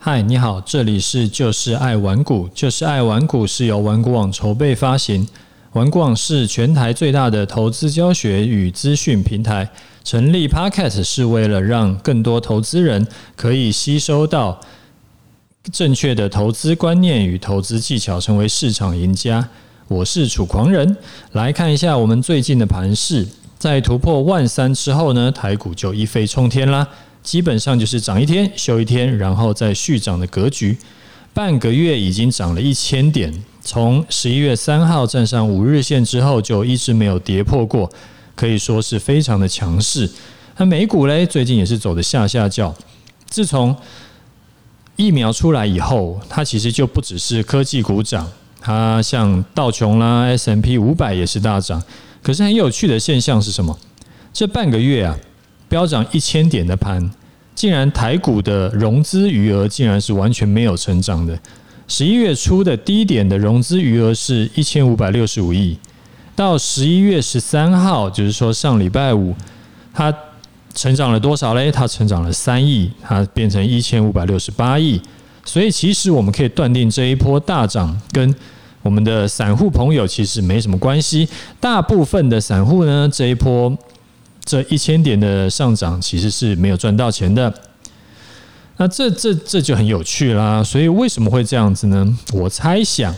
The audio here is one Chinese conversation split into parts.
嗨，你好，这里是就是爱玩股，就是爱玩股是由玩股网筹备发行，玩股网是全台最大的投资教学与资讯平台。成立 Podcast 是为了让更多投资人可以吸收到正确的投资观念与投资技巧，成为市场赢家。我是楚狂人，来看一下我们最近的盘势，在突破万三之后呢，台股就一飞冲天啦。基本上就是涨一天休一天，然后再续涨的格局。半个月已经涨了一千点，从十一月三号站上五日线之后，就一直没有跌破过，可以说是非常的强势。那美股嘞，最近也是走的下下轿。自从疫苗出来以后，它其实就不只是科技股涨，它像道琼啦、S M P 五百也是大涨。可是很有趣的现象是什么？这半个月啊。飙涨一千点的盘，竟然台股的融资余额竟然是完全没有成长的。十一月初的低点的融资余额是一千五百六十五亿，到十一月十三号，就是说上礼拜五，它成长了多少嘞？它成长了三亿，它变成一千五百六十八亿。所以其实我们可以断定，这一波大涨跟我们的散户朋友其实没什么关系。大部分的散户呢，这一波。这一千点的上涨其实是没有赚到钱的，那这这这就很有趣啦。所以为什么会这样子呢？我猜想，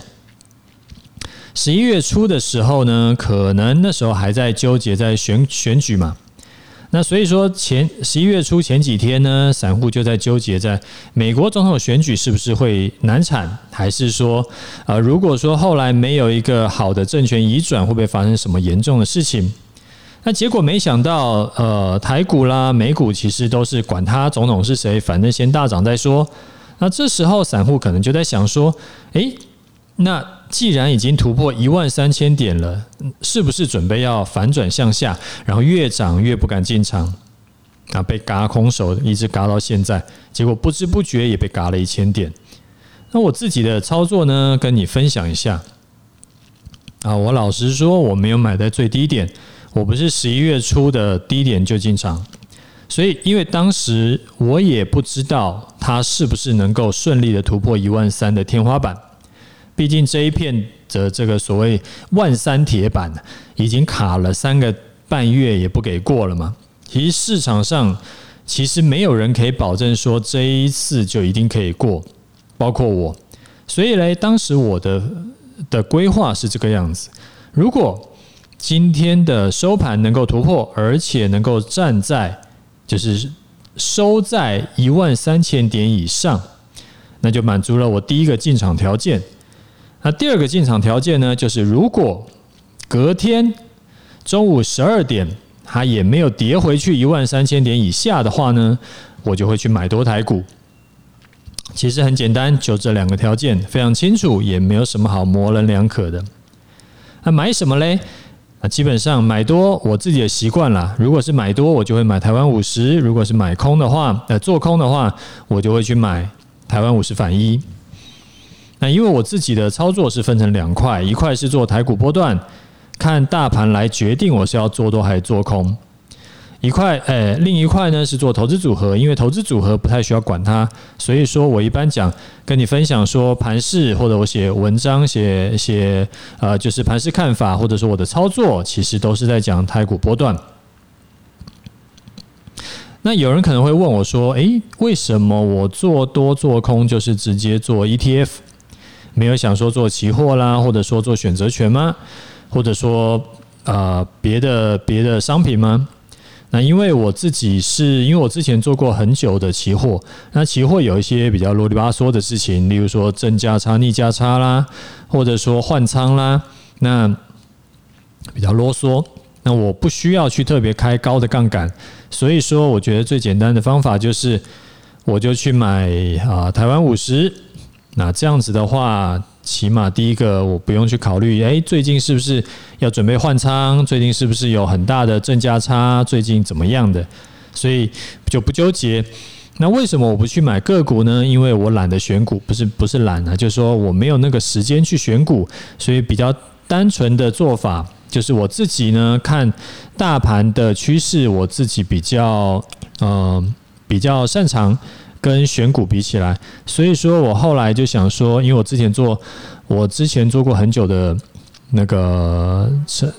十一月初的时候呢，可能那时候还在纠结在选选举嘛。那所以说前十一月初前几天呢，散户就在纠结在美国总统选举是不是会难产，还是说呃，如果说后来没有一个好的政权移转，会不会发生什么严重的事情？那结果没想到，呃，台股啦、美股其实都是管他总统是谁，反正先大涨再说。那这时候散户可能就在想说，诶，那既然已经突破一万三千点了，是不是准备要反转向下，然后越涨越不敢进场？啊，被嘎空手，一直嘎到现在，结果不知不觉也被嘎了一千点。那我自己的操作呢，跟你分享一下。啊，我老实说，我没有买在最低点。我不是十一月初的低点就进场，所以因为当时我也不知道它是不是能够顺利的突破一万三的天花板，毕竟这一片的这个所谓万三铁板已经卡了三个半月也不给过了嘛。其实市场上其实没有人可以保证说这一次就一定可以过，包括我。所以嘞，当时我的的规划是这个样子，如果今天的收盘能够突破，而且能够站在就是收在一万三千点以上，那就满足了我第一个进场条件。那第二个进场条件呢，就是如果隔天中午十二点它也没有跌回去一万三千点以下的话呢，我就会去买多台股。其实很简单，就这两个条件，非常清楚，也没有什么好模棱两可的。那买什么嘞？那基本上买多，我自己的习惯啦。如果是买多，我就会买台湾五十；如果是买空的话，呃，做空的话，我就会去买台湾五十反一。那因为我自己的操作是分成两块，一块是做台股波段，看大盘来决定我是要做多还是做空。一块，诶、另一块呢是做投资组合，因为投资组合不太需要管它，所以说我一般讲跟你分享说盘势，或者我写文章写写呃，就是盘势看法，或者说我的操作，其实都是在讲台股波段。那有人可能会问我说，诶、为什么我做多做空就是直接做 ETF，没有想说做期货啦，或者说做选择权吗？或者说呃别的别的商品吗？那因为我自己是因为我之前做过很久的期货，那期货有一些比较啰里吧嗦的事情，例如说正价差、逆价差啦，或者说换仓啦，那比较啰嗦。那我不需要去特别开高的杠杆，所以说我觉得最简单的方法就是，我就去买啊台湾五十。那这样子的话，起码第一个我不用去考虑，哎，最近是不是要准备换仓？最近是不是有很大的正价差？最近怎么样的？所以就不纠结。那为什么我不去买个股呢？因为我懒得选股，不是不是懒啊，就是说我没有那个时间去选股，所以比较单纯的做法就是我自己呢看大盘的趋势，我自己比较嗯、呃、比较擅长。跟选股比起来，所以说我后来就想说，因为我之前做，我之前做过很久的那个成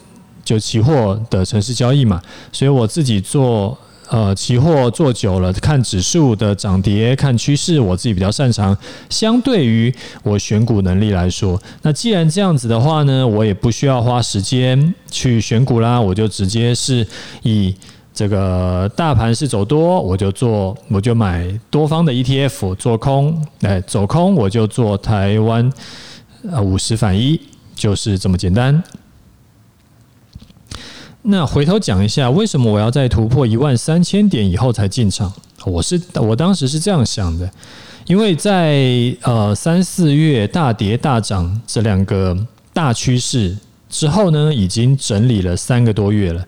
就期货的城市交易嘛，所以我自己做呃期货做久了，看指数的涨跌，看趋势，我自己比较擅长。相对于我选股能力来说，那既然这样子的话呢，我也不需要花时间去选股啦，我就直接是以。这个大盘是走多，我就做，我就买多方的 ETF 做空，哎，走空我就做台湾呃五十反一，就是这么简单。那回头讲一下，为什么我要在突破一万三千点以后才进场？我是我当时是这样想的，因为在呃三四月大跌大涨这两个大趋势之后呢，已经整理了三个多月了。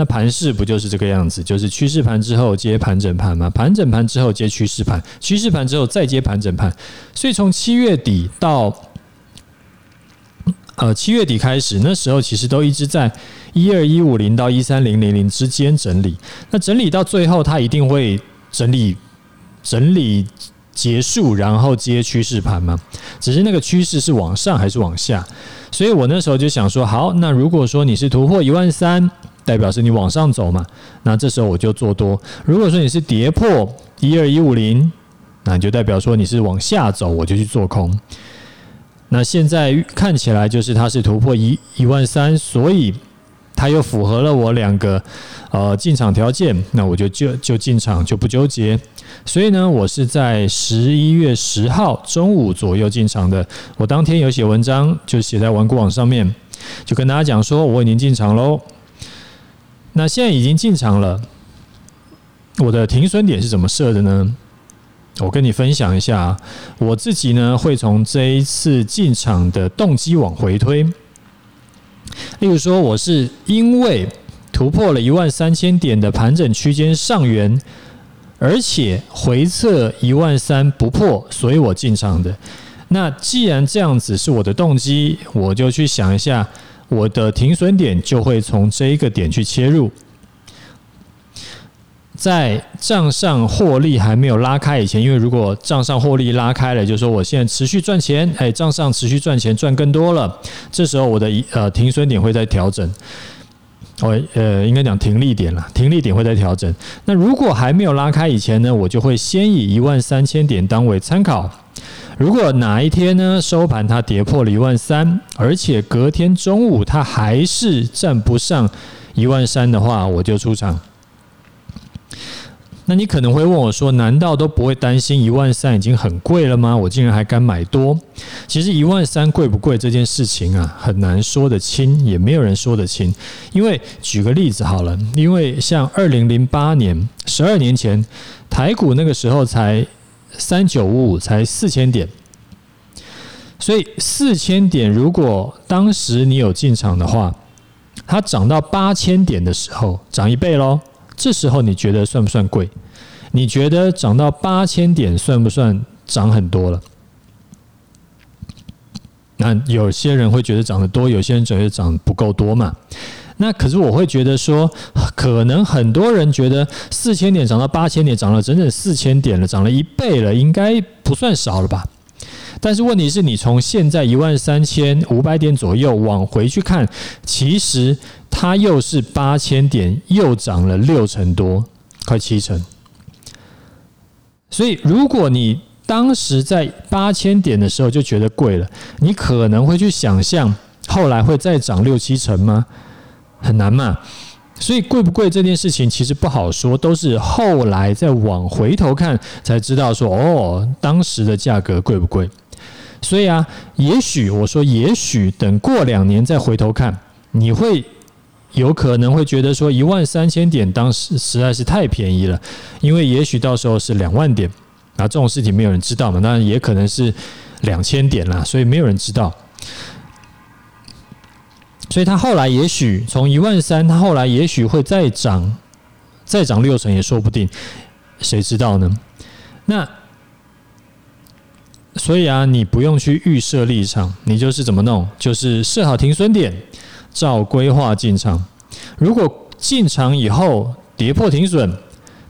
那盘势不就是这个样子？就是趋势盘之后接盘整盘嘛，盘整盘之后接趋势盘，趋势盘之后再接盘整盘。所以从七月底到呃七月底开始，那时候其实都一直在一二一五零到一三零零零之间整理。那整理到最后，它一定会整理整理结束，然后接趋势盘嘛。只是那个趋势是往上还是往下？所以我那时候就想说，好，那如果说你是突破一万三。代表是你往上走嘛，那这时候我就做多。如果说你是跌破一二一五零，那你就代表说你是往下走，我就去做空。那现在看起来就是它是突破一一万三，所以它又符合了我两个呃进场条件，那我就就就进场就不纠结。所以呢，我是在十一月十号中午左右进场的。我当天有写文章，就写在玩股网上面，就跟大家讲说我已经进场喽。那现在已经进场了，我的停损点是怎么设的呢？我跟你分享一下，我自己呢会从这一次进场的动机往回推。例如说，我是因为突破了一万三千点的盘整区间上缘，而且回测一万三不破，所以我进场的。那既然这样子是我的动机，我就去想一下。我的停损点就会从这一个点去切入，在账上获利还没有拉开以前，因为如果账上获利拉开了，就说我现在持续赚钱，哎，账上持续赚钱赚更多了，这时候我的呃停损点会在调整，我呃应该讲停利点了，停利点会在调整。那如果还没有拉开以前呢，我就会先以一万三千点当为参考。如果哪一天呢，收盘它跌破了一万三，而且隔天中午它还是站不上一万三的话，我就出场。那你可能会问我说：“难道都不会担心一万三已经很贵了吗？我竟然还敢买多？”其实一万三贵不贵这件事情啊，很难说得清，也没有人说得清。因为举个例子好了，因为像二零零八年，十二年前，台股那个时候才。三九五五才四千点，所以四千点，如果当时你有进场的话，它涨到八千点的时候，涨一倍喽。这时候你觉得算不算贵？你觉得涨到八千点算不算涨很多了？那有些人会觉得涨得多，有些人觉得涨不够多嘛。那可是我会觉得说，可能很多人觉得四千点涨到八千点，涨了整整四千点了，涨了一倍了，应该不算少了吧？但是问题是你从现在一万三千五百点左右往回去看，其实它又是八千点，又涨了六成多，快七成。所以如果你当时在八千点的时候就觉得贵了，你可能会去想象后来会再涨六七成吗？很难嘛，所以贵不贵这件事情其实不好说，都是后来再往回头看才知道说哦，当时的价格贵不贵？所以啊，也许我说，也许等过两年再回头看，你会有可能会觉得说一万三千点当时实在是太便宜了，因为也许到时候是两万点，啊，这种事情没有人知道嘛，当然也可能是两千点啦，所以没有人知道。所以它后来也许从一万三，它后来也许会再涨，再涨六成也说不定，谁知道呢？那所以啊，你不用去预设立场，你就是怎么弄，就是设好停损点，照规划进场。如果进场以后跌破停损，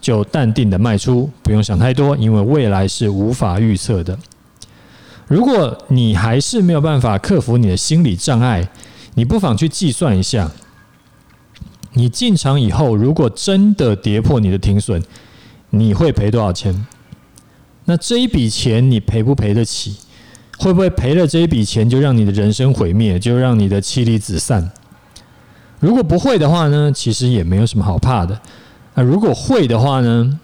就淡定的卖出，不用想太多，因为未来是无法预测的。如果你还是没有办法克服你的心理障碍，你不妨去计算一下，你进场以后，如果真的跌破你的停损，你会赔多少钱？那这一笔钱你赔不赔得起？会不会赔了这一笔钱就让你的人生毁灭，就让你的妻离子散？如果不会的话呢，其实也没有什么好怕的。那如果会的话呢，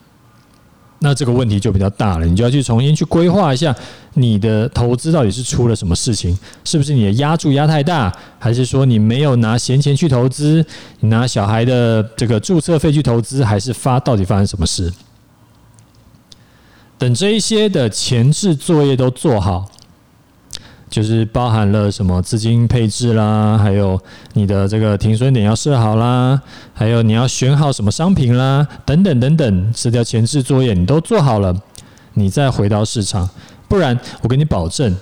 那这个问题就比较大了，你就要去重新去规划一下你的投资到底是出了什么事情，是不是你的压注压太大，还是说你没有拿闲钱去投资，你拿小孩的这个注册费去投资，还是发到底发生什么事？等这一些的前置作业都做好。就是包含了什么资金配置啦，还有你的这个停损点要设好啦，还有你要选好什么商品啦，等等等等，这条前置作业你都做好了，你再回到市场，不然我给你保证，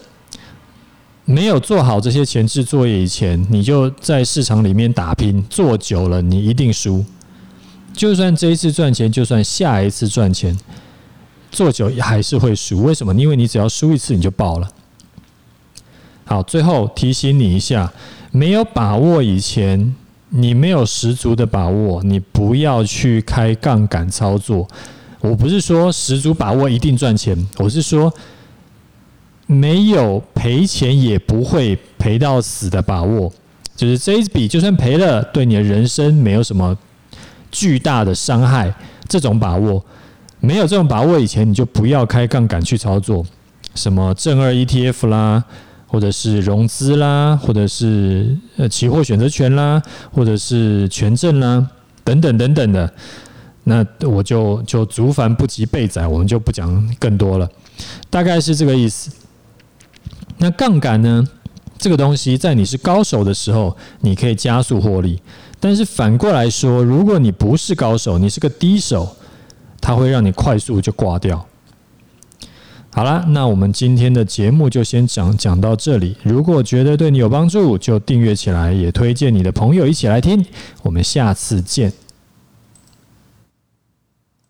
没有做好这些前置作业以前，你就在市场里面打拼，做久了你一定输。就算这一次赚钱，就算下一次赚钱，做久也还是会输。为什么？因为你只要输一次你就爆了。好，最后提醒你一下，没有把握以前，你没有十足的把握，你不要去开杠杆操作。我不是说十足把握一定赚钱，我是说没有赔钱也不会赔到死的把握。就是这一笔就算赔了，对你的人生没有什么巨大的伤害。这种把握，没有这种把握以前，你就不要开杠杆去操作，什么正二 ETF 啦。或者是融资啦，或者是呃期货选择权啦，或者是权证啦，等等等等的，那我就就族繁不及备载，我们就不讲更多了，大概是这个意思。那杠杆呢？这个东西在你是高手的时候，你可以加速获利；但是反过来说，如果你不是高手，你是个低手，它会让你快速就挂掉。好了，那我们今天的节目就先讲讲到这里。如果觉得对你有帮助，就订阅起来，也推荐你的朋友一起来听。我们下次见。